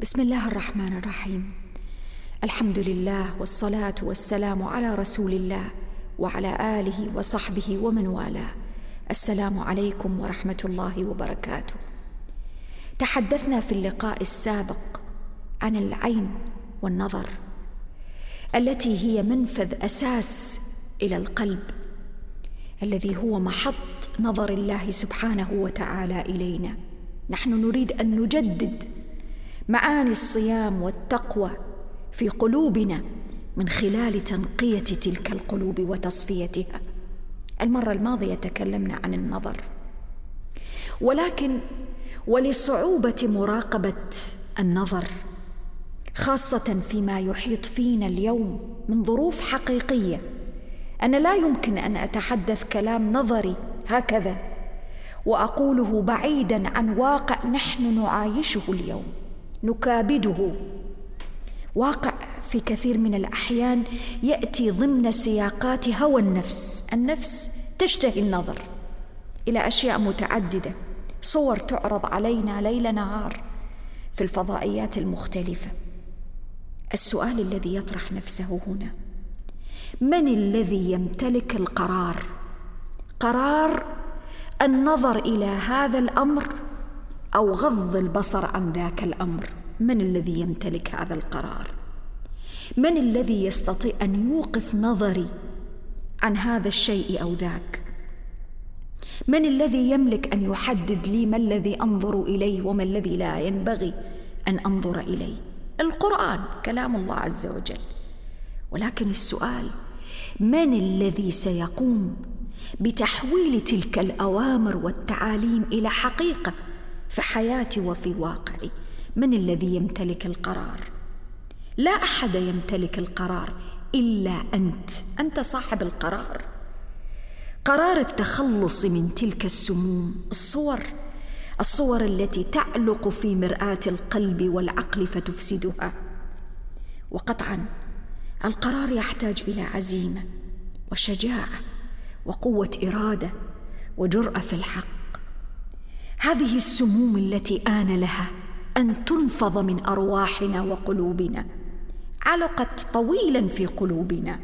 بسم الله الرحمن الرحيم الحمد لله والصلاه والسلام على رسول الله وعلى اله وصحبه ومن والاه السلام عليكم ورحمه الله وبركاته تحدثنا في اللقاء السابق عن العين والنظر التي هي منفذ أساس إلى القلب الذي هو محط نظر الله سبحانه وتعالى الينا نحن نريد ان نجدد معاني الصيام والتقوى في قلوبنا من خلال تنقية تلك القلوب وتصفيتها. المرة الماضية تكلمنا عن النظر. ولكن ولصعوبة مراقبة النظر خاصة فيما يحيط فينا اليوم من ظروف حقيقية أنا لا يمكن أن أتحدث كلام نظري هكذا وأقوله بعيدا عن واقع نحن نعايشه اليوم. نكابده. واقع في كثير من الأحيان يأتي ضمن سياقات هوى النفس. النفس تشتهي النظر إلى أشياء متعددة. صور تعرض علينا ليل نهار في الفضائيات المختلفة. السؤال الذي يطرح نفسه هنا من الذي يمتلك القرار؟ قرار النظر إلى هذا الأمر أو غض البصر عن ذاك الأمر من الذي يمتلك هذا القرار؟ من الذي يستطيع أن يوقف نظري عن هذا الشيء أو ذاك؟ من الذي يملك أن يحدد لي ما الذي أنظر إليه وما الذي لا ينبغي أن أنظر إليه؟ القرآن كلام الله عز وجل. ولكن السؤال من الذي سيقوم بتحويل تلك الأوامر والتعاليم إلى حقيقة؟ في حياتي وفي واقعي. من الذي يمتلك القرار؟ لا أحد يمتلك القرار إلا أنت. أنت صاحب القرار. قرار التخلص من تلك السموم الصور. الصور التي تعلق في مرآة القلب والعقل فتفسدها. وقطعا القرار يحتاج إلى عزيمة وشجاعة وقوة إرادة وجرأة في الحق. هذه السموم التي آن لها أن تنفض من أرواحنا وقلوبنا علقت طويلا في قلوبنا.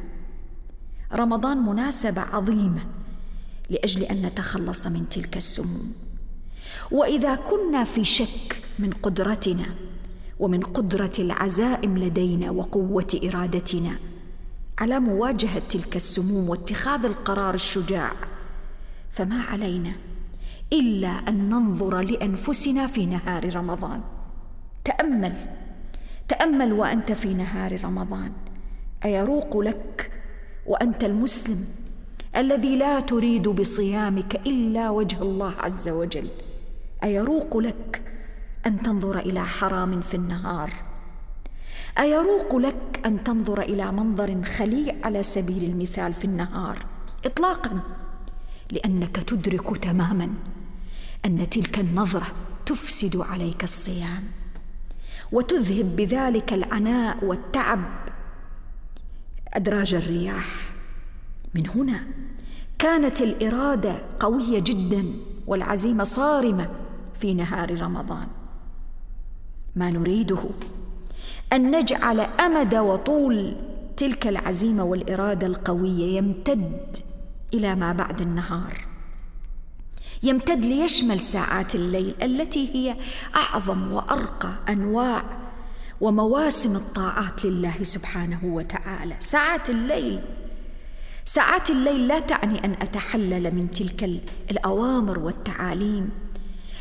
رمضان مناسبة عظيمة لأجل أن نتخلص من تلك السموم. وإذا كنا في شك من قدرتنا ومن قدرة العزائم لدينا وقوة إرادتنا على مواجهة تلك السموم واتخاذ القرار الشجاع فما علينا إلا أن ننظر لأنفسنا في نهار رمضان. تأمل. تأمل وأنت في نهار رمضان. أيروق لك وأنت المسلم الذي لا تريد بصيامك إلا وجه الله عز وجل. أيروق لك أن تنظر إلى حرام في النهار. أيروق لك أن تنظر إلى منظر خليع على سبيل المثال في النهار. اطلاقا. لأنك تدرك تماما. أن تلك النظرة تفسد عليك الصيام وتذهب بذلك العناء والتعب. أدراج الرياح. من هنا كانت الإرادة قوية جدا والعزيمة صارمة في نهار رمضان. ما نريده؟ أن نجعل أمد وطول تلك العزيمة والإرادة القوية يمتد إلى ما بعد النهار. يمتد ليشمل ساعات الليل التي هي أعظم وأرقى أنواع ومواسم الطاعات لله سبحانه وتعالى. ساعات الليل ساعات الليل لا تعني أن أتحلل من تلك الأوامر والتعاليم.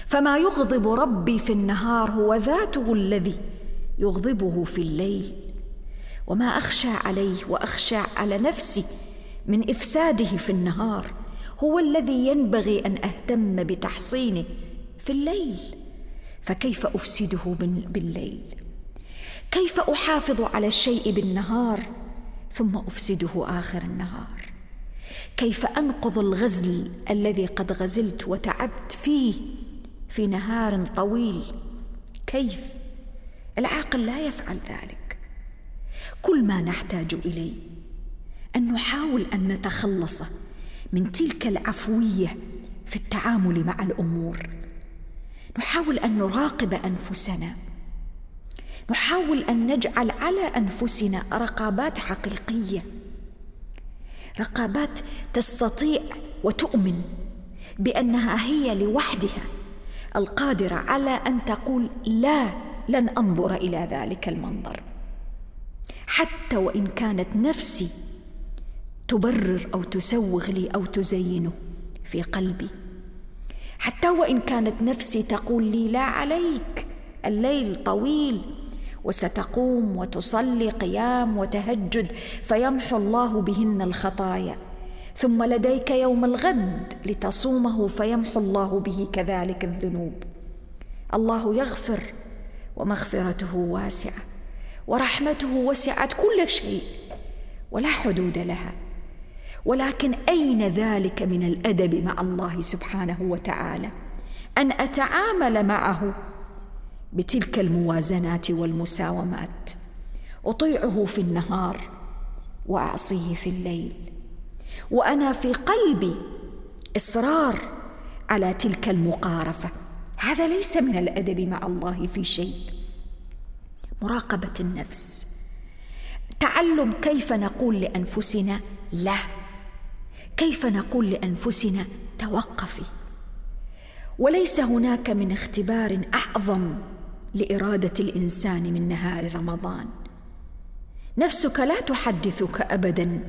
فما يغضب ربي في النهار هو ذاته الذي يغضبه في الليل. وما أخشى عليه وأخشى على نفسي من إفساده في النهار. هو الذي ينبغي أن أهتم بتحصينه في الليل. فكيف أفسده بالليل؟ كيف أحافظ على الشيء بالنهار ثم أفسده آخر النهار؟ كيف أنقض الغزل الذي قد غزلت وتعبت فيه في نهار طويل؟ كيف؟ العاقل لا يفعل ذلك. كل ما نحتاج إليه أن نحاول أن نتخلص من تلك العفوية في التعامل مع الأمور. نحاول أن نراقب أنفسنا. نحاول أن نجعل على أنفسنا رقابات حقيقية. رقابات تستطيع وتؤمن بأنها هي لوحدها القادرة على أن تقول لا لن أنظر إلى ذلك المنظر. حتى وإن كانت نفسي تبرر أو تسوغ لي أو تزينه في قلبي. حتى وإن كانت نفسي تقول لي لا عليك الليل طويل وستقوم وتصلي قيام وتهجد فيمحو الله بهن الخطايا. ثم لديك يوم الغد لتصومه فيمحو الله به كذلك الذنوب. الله يغفر ومغفرته واسعة ورحمته وسعت كل شيء ولا حدود لها. ولكن أين ذلك من الأدب مع الله سبحانه وتعالى؟ أن أتعامل معه بتلك الموازنات والمساومات. أطيعه في النهار وأعصيه في الليل. وأنا في قلبي إصرار على تلك المقارفة. هذا ليس من الأدب مع الله في شيء. مراقبة النفس. تعلم كيف نقول لأنفسنا لا. كيف نقول لأنفسنا توقفي؟ وليس هناك من اختبار أعظم لإرادة الإنسان من نهار رمضان. نفسك لا تحدثك ابدا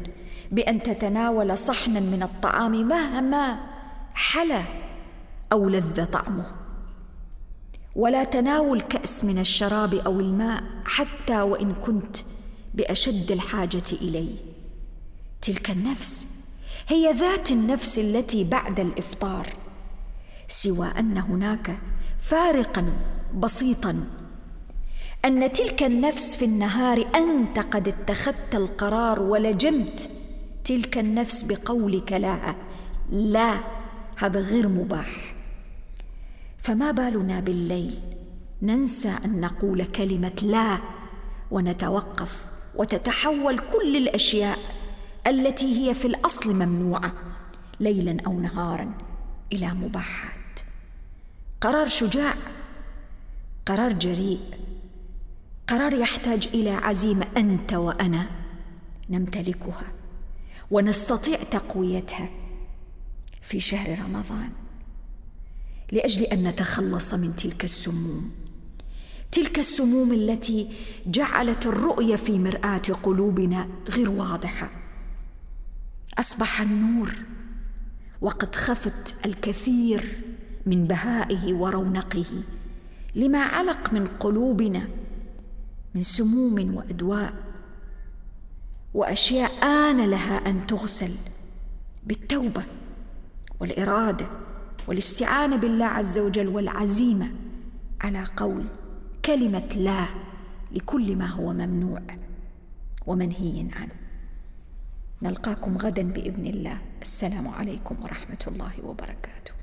بأن تتناول صحنا من الطعام مهما حلا أو لذ طعمه. ولا تناول كأس من الشراب أو الماء حتى وإن كنت بأشد الحاجة إليه. تلك النفس هي ذات النفس التي بعد الإفطار سوى أن هناك فارقا بسيطا أن تلك النفس في النهار أنت قد اتخذت القرار ولجمت تلك النفس بقولك لها لا هذا غير مباح. فما بالنا بالليل؟ ننسى أن نقول كلمة لا ونتوقف وتتحول كل الأشياء التي هي في الأصل ممنوعة ليلا أو نهارا إلى مباحات. قرار شجاع قرار جريء قرار يحتاج إلى عزيمة أنت وأنا نمتلكها ونستطيع تقويتها في شهر رمضان لأجل أن نتخلص من تلك السموم. تلك السموم التي جعلت الرؤية في مرآة قلوبنا غير واضحة. أصبح النور وقد خفت الكثير من بهائه ورونقه لما علق من قلوبنا من سموم وأدواء وأشياء آن لها أن تغسل بالتوبة والإرادة والاستعانة بالله عز وجل والعزيمة على قول كلمة لا لكل ما هو ممنوع ومنهي عنه. نلقاكم غدا بإذن الله. السلام عليكم ورحمة الله وبركاته.